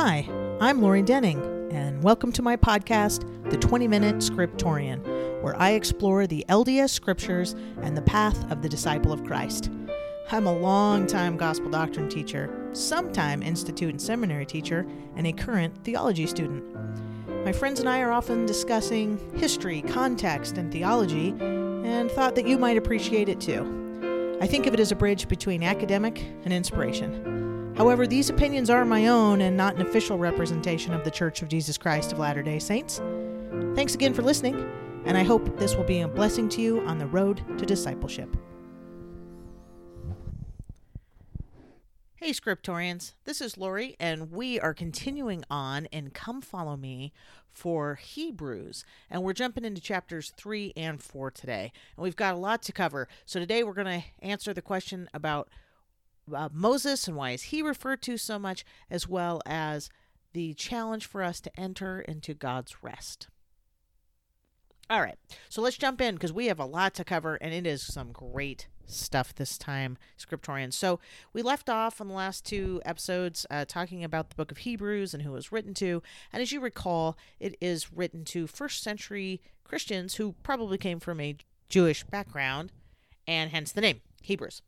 Hi, I'm Lori Denning, and welcome to my podcast, The 20 Minute Scriptorian, where I explore the LDS scriptures and the path of the disciple of Christ. I'm a long-time gospel doctrine teacher, sometime institute and seminary teacher, and a current theology student. My friends and I are often discussing history, context, and theology, and thought that you might appreciate it too. I think of it as a bridge between academic and inspiration. However, these opinions are my own and not an official representation of the Church of Jesus Christ of Latter day Saints. Thanks again for listening, and I hope this will be a blessing to you on the road to discipleship. Hey, Scriptorians, this is Lori, and we are continuing on in Come Follow Me for Hebrews. And we're jumping into chapters 3 and 4 today. And we've got a lot to cover. So today we're going to answer the question about uh, Moses and why is he referred to so much, as well as the challenge for us to enter into God's rest. All right, so let's jump in because we have a lot to cover, and it is some great stuff this time, Scriptorians. So we left off on the last two episodes uh, talking about the book of Hebrews and who it was written to. And as you recall, it is written to first century Christians who probably came from a Jewish background, and hence the name Hebrews.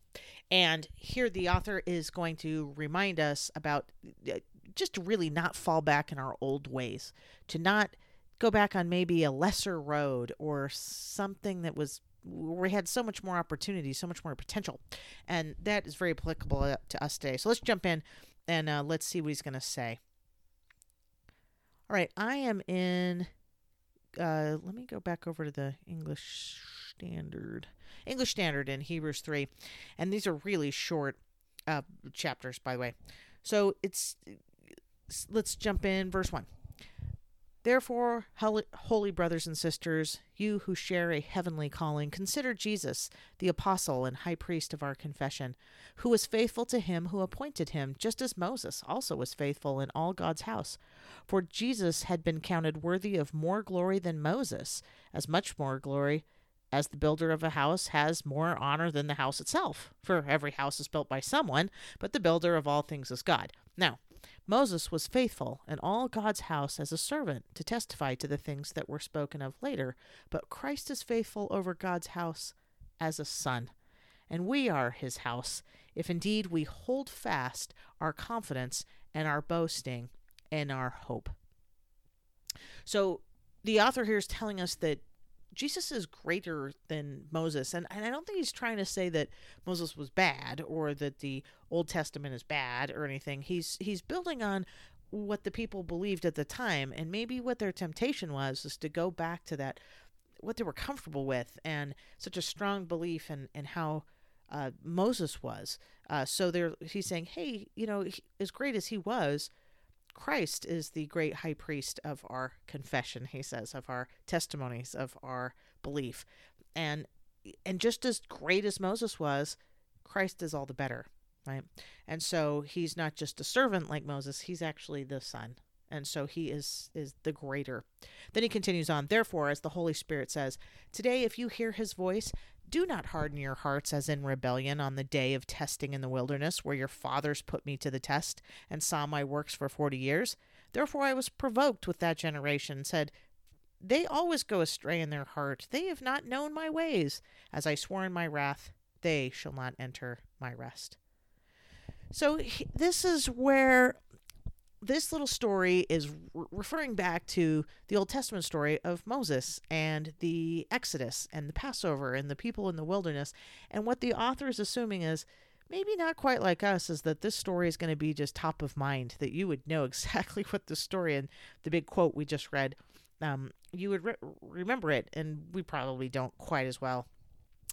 And here the author is going to remind us about uh, just to really not fall back in our old ways, to not go back on maybe a lesser road or something that was we had so much more opportunity, so much more potential. And that is very applicable uh, to us today. So let's jump in and uh, let's see what he's going to say. All right, I am in. Uh, let me go back over to the English Standard. English Standard in Hebrews 3. And these are really short uh, chapters, by the way. So it's. Let's jump in, verse 1. Therefore, holy brothers and sisters, you who share a heavenly calling, consider Jesus, the apostle and high priest of our confession, who was faithful to him who appointed him, just as Moses also was faithful in all God's house. For Jesus had been counted worthy of more glory than Moses, as much more glory as the builder of a house has more honor than the house itself. For every house is built by someone, but the builder of all things is God. Now, Moses was faithful in all God's house as a servant to testify to the things that were spoken of later, but Christ is faithful over God's house as a son. And we are his house, if indeed we hold fast our confidence and our boasting and our hope. So the author here is telling us that Jesus is greater than Moses. And, and I don't think he's trying to say that Moses was bad or that the Old Testament is bad or anything. He's he's building on what the people believed at the time and maybe what their temptation was is to go back to that what they were comfortable with and such a strong belief in, in how uh, Moses was. Uh, so there he's saying, hey, you know, he, as great as he was, Christ is the great high priest of our confession, he says, of our testimonies, of our belief. And and just as great as Moses was, Christ is all the better, right? And so he's not just a servant like Moses, he's actually the son. And so he is is the greater. Then he continues on, therefore, as the Holy Spirit says, Today if you hear his voice, do not harden your hearts as in rebellion on the day of testing in the wilderness, where your fathers put me to the test and saw my works for forty years. Therefore I was provoked with that generation, and said, They always go astray in their heart. They have not known my ways. As I swore in my wrath, they shall not enter my rest. So this is where this little story is re- referring back to the Old Testament story of Moses and the Exodus and the Passover and the people in the wilderness. And what the author is assuming is maybe not quite like us is that this story is going to be just top of mind, that you would know exactly what the story and the big quote we just read, um, you would re- remember it. And we probably don't quite as well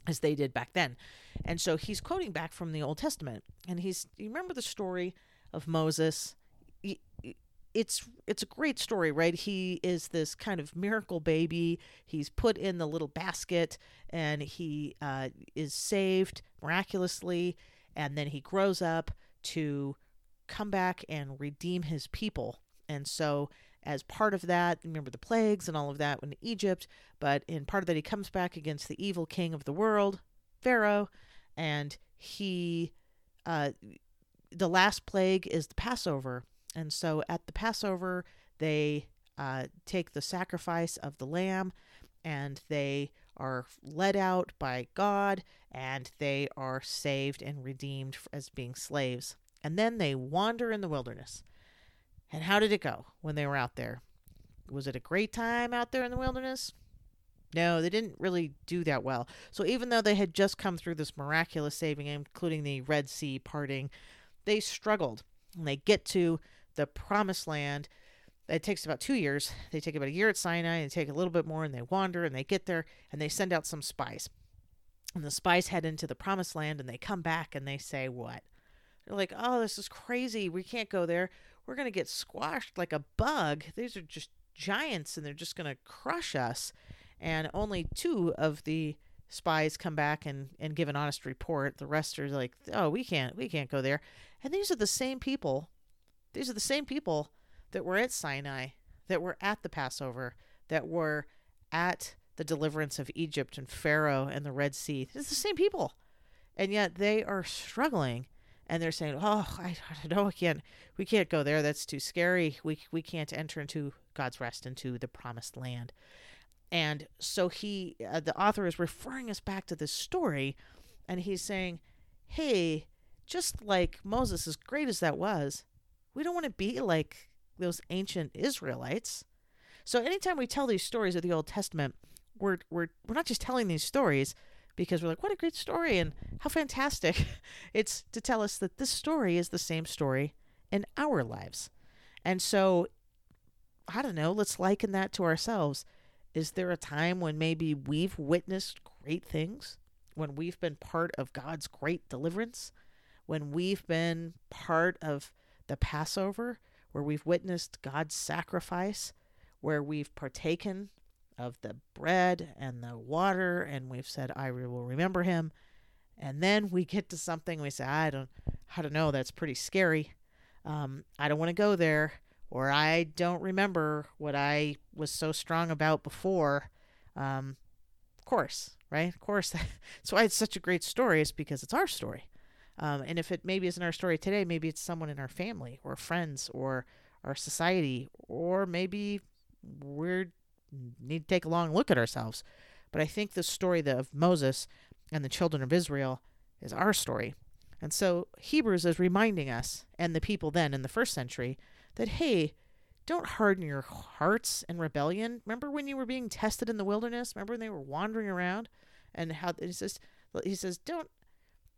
as they did back then. And so he's quoting back from the Old Testament. And he's, you remember the story of Moses? It's it's a great story, right? He is this kind of miracle baby. He's put in the little basket, and he uh, is saved miraculously, and then he grows up to come back and redeem his people. And so, as part of that, remember the plagues and all of that in Egypt. But in part of that, he comes back against the evil king of the world, Pharaoh, and he, uh, the last plague is the Passover And so at the Passover, they uh, take the sacrifice of the lamb and they are led out by God and they are saved and redeemed as being slaves. And then they wander in the wilderness. And how did it go when they were out there? Was it a great time out there in the wilderness? No, they didn't really do that well. So even though they had just come through this miraculous saving, including the Red Sea parting, they struggled. And they get to the promised land. It takes about two years. They take about a year at Sinai and take a little bit more and they wander and they get there and they send out some spies. And the spies head into the promised land and they come back and they say, What? They're like, Oh, this is crazy. We can't go there. We're going to get squashed like a bug. These are just giants and they're just going to crush us and only two of the spies come back and, and give an honest report. The rest are like, oh, we can't we can't go there. And these are the same people. These are the same people that were at Sinai, that were at the Passover, that were at the deliverance of Egypt and Pharaoh and the Red Sea. It's the same people. And yet they are struggling and they're saying, "Oh, I, I know we can't we can't go there. That's too scary. We we can't enter into God's rest into the promised land." And so he, uh, the author is referring us back to this story, and he's saying, hey, just like Moses, as great as that was, we don't want to be like those ancient Israelites. So anytime we tell these stories of the Old Testament, we're, we're, we're not just telling these stories because we're like, what a great story and how fantastic. it's to tell us that this story is the same story in our lives. And so, I don't know, let's liken that to ourselves. Is there a time when maybe we've witnessed great things? When we've been part of God's great deliverance? When we've been part of the Passover, where we've witnessed God's sacrifice, where we've partaken of the bread and the water, and we've said, I will remember him. And then we get to something we say, I don't, I don't know, that's pretty scary. Um, I don't want to go there or I don't remember what I was so strong about before. Um, of course, right? Of course. That's why it's such a great story, is because it's our story. Um, and if it maybe isn't our story today, maybe it's someone in our family or friends or our society, or maybe we need to take a long look at ourselves. But I think the story of Moses and the children of Israel is our story. And so Hebrews is reminding us, and the people then in the first century, that, hey, don't harden your hearts in rebellion. Remember when you were being tested in the wilderness? Remember when they were wandering around? And how he says, he says, don't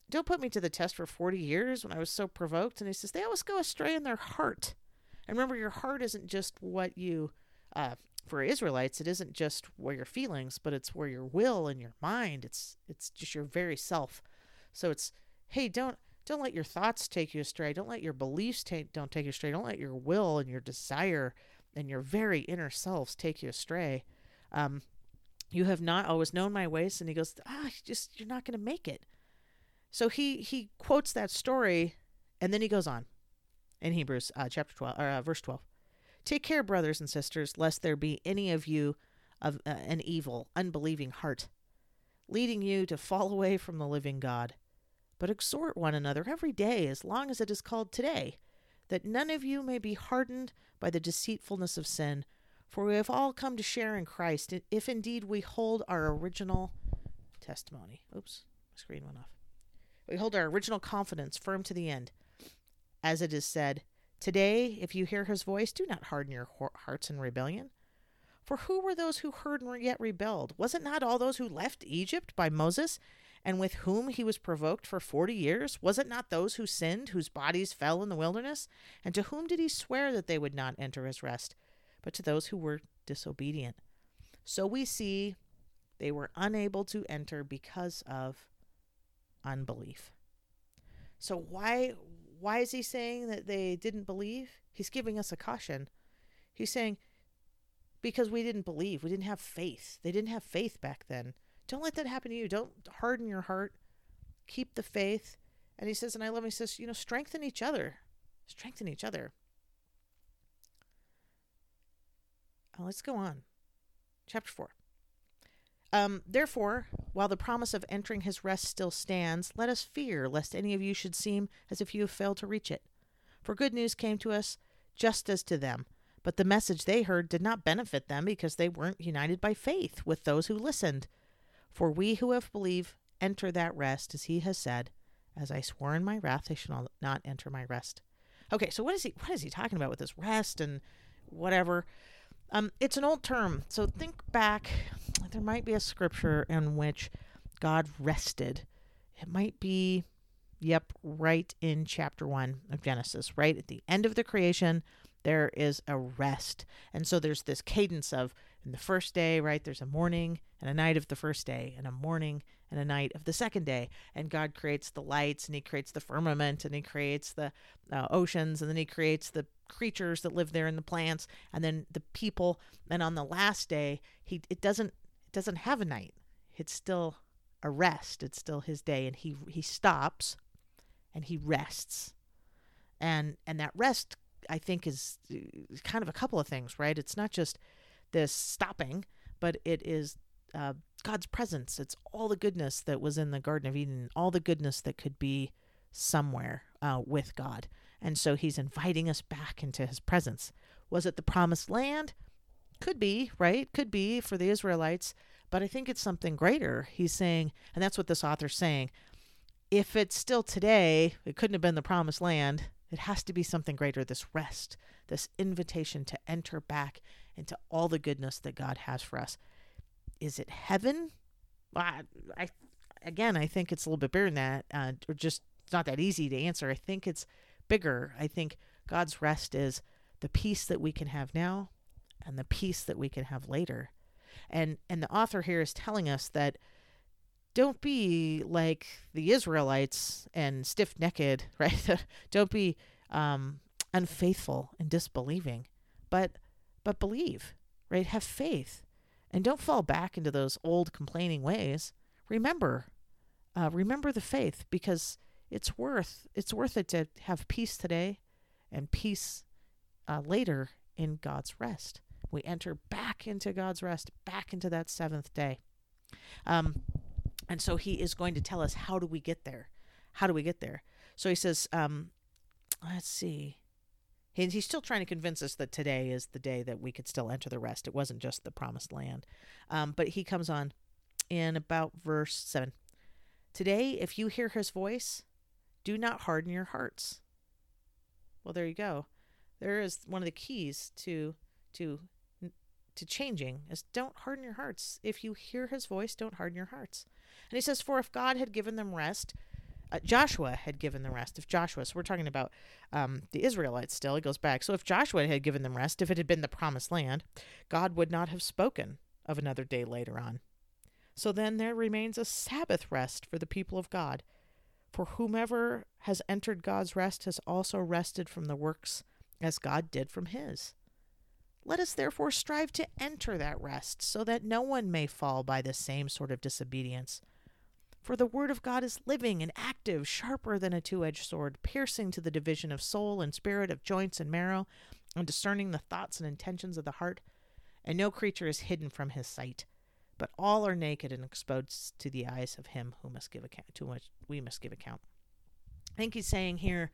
don't put me to the test for 40 years when I was so provoked. And he says, they always go astray in their heart. And remember, your heart isn't just what you, uh, for Israelites, it isn't just where your feelings, but it's where your will and your mind. It's it's just your very self. So it's, hey, don't don't let your thoughts take you astray. Don't let your beliefs take don't take you astray. Don't let your will and your desire and your very inner selves take you astray. Um, you have not always known my ways, and he goes, ah, just you're not going to make it. So he he quotes that story, and then he goes on in Hebrews uh, chapter twelve or uh, verse twelve. Take care, brothers and sisters, lest there be any of you of uh, an evil, unbelieving heart, leading you to fall away from the living God but exhort one another every day, as long as it is called today, that none of you may be hardened by the deceitfulness of sin. For we have all come to share in Christ, if indeed we hold our original testimony. Oops, my screen went off. We hold our original confidence firm to the end. As it is said, Today, if you hear his voice, do not harden your hearts in rebellion. For who were those who heard and yet rebelled? Was it not all those who left Egypt by Moses and with whom he was provoked for forty years? Was it not those who sinned, whose bodies fell in the wilderness? And to whom did he swear that they would not enter his rest? But to those who were disobedient. So we see they were unable to enter because of unbelief. So why why is he saying that they didn't believe? He's giving us a caution. He's saying because we didn't believe, we didn't have faith. They didn't have faith back then. Don't let that happen to you. Don't harden your heart. Keep the faith. And he says, and I love him, he says, you know, strengthen each other. Strengthen each other. Oh, let's go on. Chapter 4. Um, Therefore, while the promise of entering his rest still stands, let us fear lest any of you should seem as if you have failed to reach it. For good news came to us just as to them. But the message they heard did not benefit them because they weren't united by faith with those who listened. For we who have believed enter that rest, as he has said, As I swore in my wrath, they shall not enter my rest. Okay, so what is he what is he talking about with this rest and whatever? Um, it's an old term. So think back. There might be a scripture in which God rested. It might be, yep, right in chapter one of Genesis, right at the end of the creation, there is a rest. And so there's this cadence of in the first day, right? There's a morning and a night of the first day, and a morning and a night of the second day. And God creates the lights, and He creates the firmament, and He creates the uh, oceans, and then He creates the creatures that live there and the plants, and then the people. And on the last day, He it doesn't it doesn't have a night. It's still a rest. It's still His day, and He He stops, and He rests, and and that rest I think is kind of a couple of things, right? It's not just this stopping, but it is uh, God's presence. It's all the goodness that was in the Garden of Eden, all the goodness that could be somewhere uh, with God. And so he's inviting us back into his presence. Was it the promised land? Could be, right? Could be for the Israelites, but I think it's something greater. He's saying, and that's what this author's saying. If it's still today, it couldn't have been the promised land. It has to be something greater this rest, this invitation to enter back into all the goodness that God has for us. Is it heaven? I, I again, I think it's a little bit bigger than that, uh, or just it's not that easy to answer. I think it's bigger. I think God's rest is the peace that we can have now and the peace that we can have later. And and the author here is telling us that don't be like the Israelites and stiff necked, right? don't be um, unfaithful and disbelieving, but but believe, right? Have faith, and don't fall back into those old complaining ways. Remember, uh, remember the faith because it's worth it's worth it to have peace today, and peace uh, later in God's rest. We enter back into God's rest, back into that seventh day. Um, and so he is going to tell us how do we get there? How do we get there? So he says, um, let's see. He, he's still trying to convince us that today is the day that we could still enter the rest. It wasn't just the promised land. Um, but he comes on in about verse 7. Today, if you hear his voice, do not harden your hearts. Well, there you go. There is one of the keys to to to changing is don't harden your hearts. If you hear his voice, don't harden your hearts. And he says, For if God had given them rest, uh, Joshua had given them rest. If Joshua, so we're talking about um, the Israelites still, it goes back. So if Joshua had given them rest, if it had been the promised land, God would not have spoken of another day later on. So then there remains a Sabbath rest for the people of God. For whomever has entered God's rest has also rested from the works as God did from his. Let us therefore strive to enter that rest, so that no one may fall by the same sort of disobedience. For the word of God is living and active, sharper than a two edged sword, piercing to the division of soul and spirit, of joints and marrow, and discerning the thoughts and intentions of the heart. And no creature is hidden from his sight, but all are naked and exposed to the eyes of him who must give account to which we must give account. I think he's saying here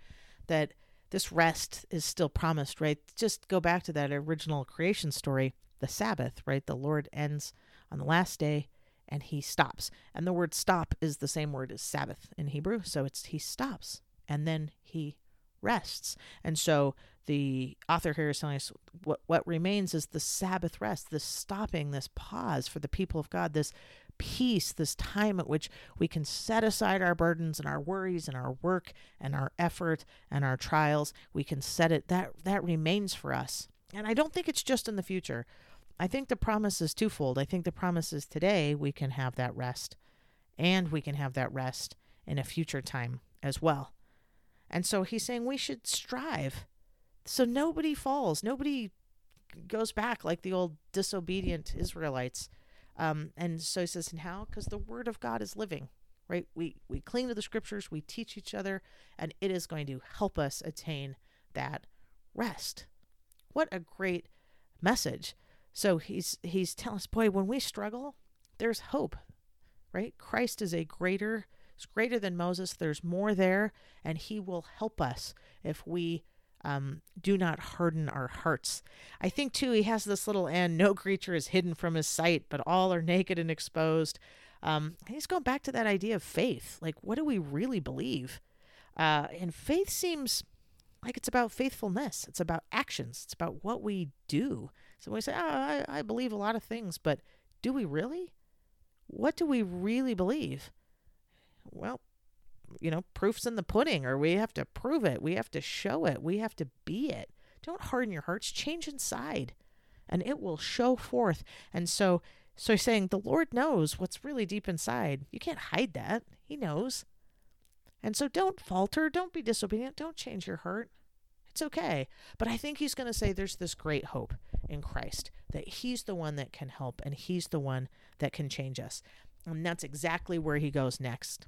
that this rest is still promised, right? Just go back to that original creation story, the Sabbath, right? The Lord ends on the last day and he stops. And the word stop is the same word as Sabbath in Hebrew. So it's he stops and then he rests. And so the author here is telling us what, what remains is the Sabbath rest, this stopping, this pause for the people of God, this peace, this time at which we can set aside our burdens and our worries and our work and our effort and our trials. We can set it that that remains for us. And I don't think it's just in the future. I think the promise is twofold. I think the promise is today we can have that rest and we can have that rest in a future time as well. And so he's saying we should strive so nobody falls. Nobody goes back like the old disobedient Israelites. Um, and so he says, and how? Because the word of God is living, right? We we cling to the scriptures, we teach each other, and it is going to help us attain that rest. What a great message. So he's he's telling us, boy, when we struggle, there's hope, right? Christ is a greater, is greater than Moses. There's more there, and he will help us if we um, do not harden our hearts. I think, too, he has this little end no creature is hidden from his sight, but all are naked and exposed. Um, he's going back to that idea of faith. Like, what do we really believe? Uh, and faith seems like it's about faithfulness, it's about actions, it's about what we do. So we say, oh, I, I believe a lot of things, but do we really? What do we really believe? Well, you know, proof's in the pudding, or we have to prove it. We have to show it. We have to be it. Don't harden your hearts. Change inside, and it will show forth. And so, so saying the Lord knows what's really deep inside. You can't hide that. He knows. And so, don't falter. Don't be disobedient. Don't change your heart. It's okay. But I think he's going to say there's this great hope in Christ that he's the one that can help and he's the one that can change us. And that's exactly where he goes next.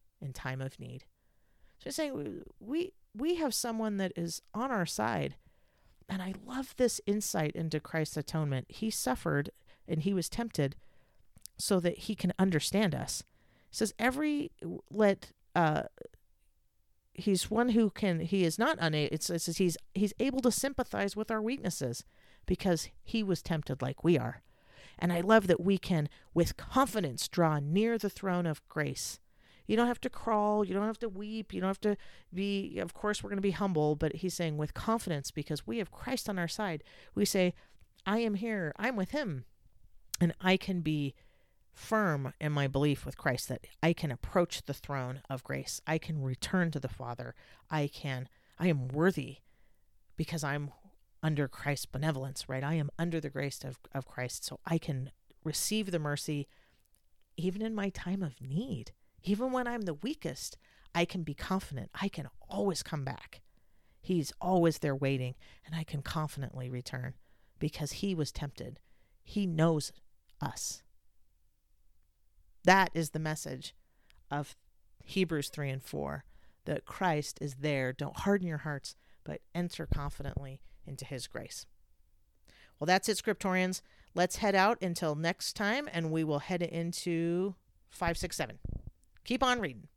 in time of need. So he's saying we we have someone that is on our side. And I love this insight into Christ's atonement. He suffered and he was tempted so that he can understand us. He says every let uh he's one who can he is not unable it says he's he's able to sympathize with our weaknesses because he was tempted like we are. And I love that we can with confidence draw near the throne of grace you don't have to crawl. You don't have to weep. You don't have to be, of course, we're going to be humble, but he's saying with confidence because we have Christ on our side. We say, I am here. I'm with him. And I can be firm in my belief with Christ that I can approach the throne of grace. I can return to the Father. I can, I am worthy because I'm under Christ's benevolence, right? I am under the grace of, of Christ. So I can receive the mercy even in my time of need. Even when I'm the weakest, I can be confident. I can always come back. He's always there waiting, and I can confidently return because he was tempted. He knows us. That is the message of Hebrews 3 and 4 that Christ is there. Don't harden your hearts, but enter confidently into his grace. Well, that's it, Scriptorians. Let's head out until next time, and we will head into 567. Keep on reading.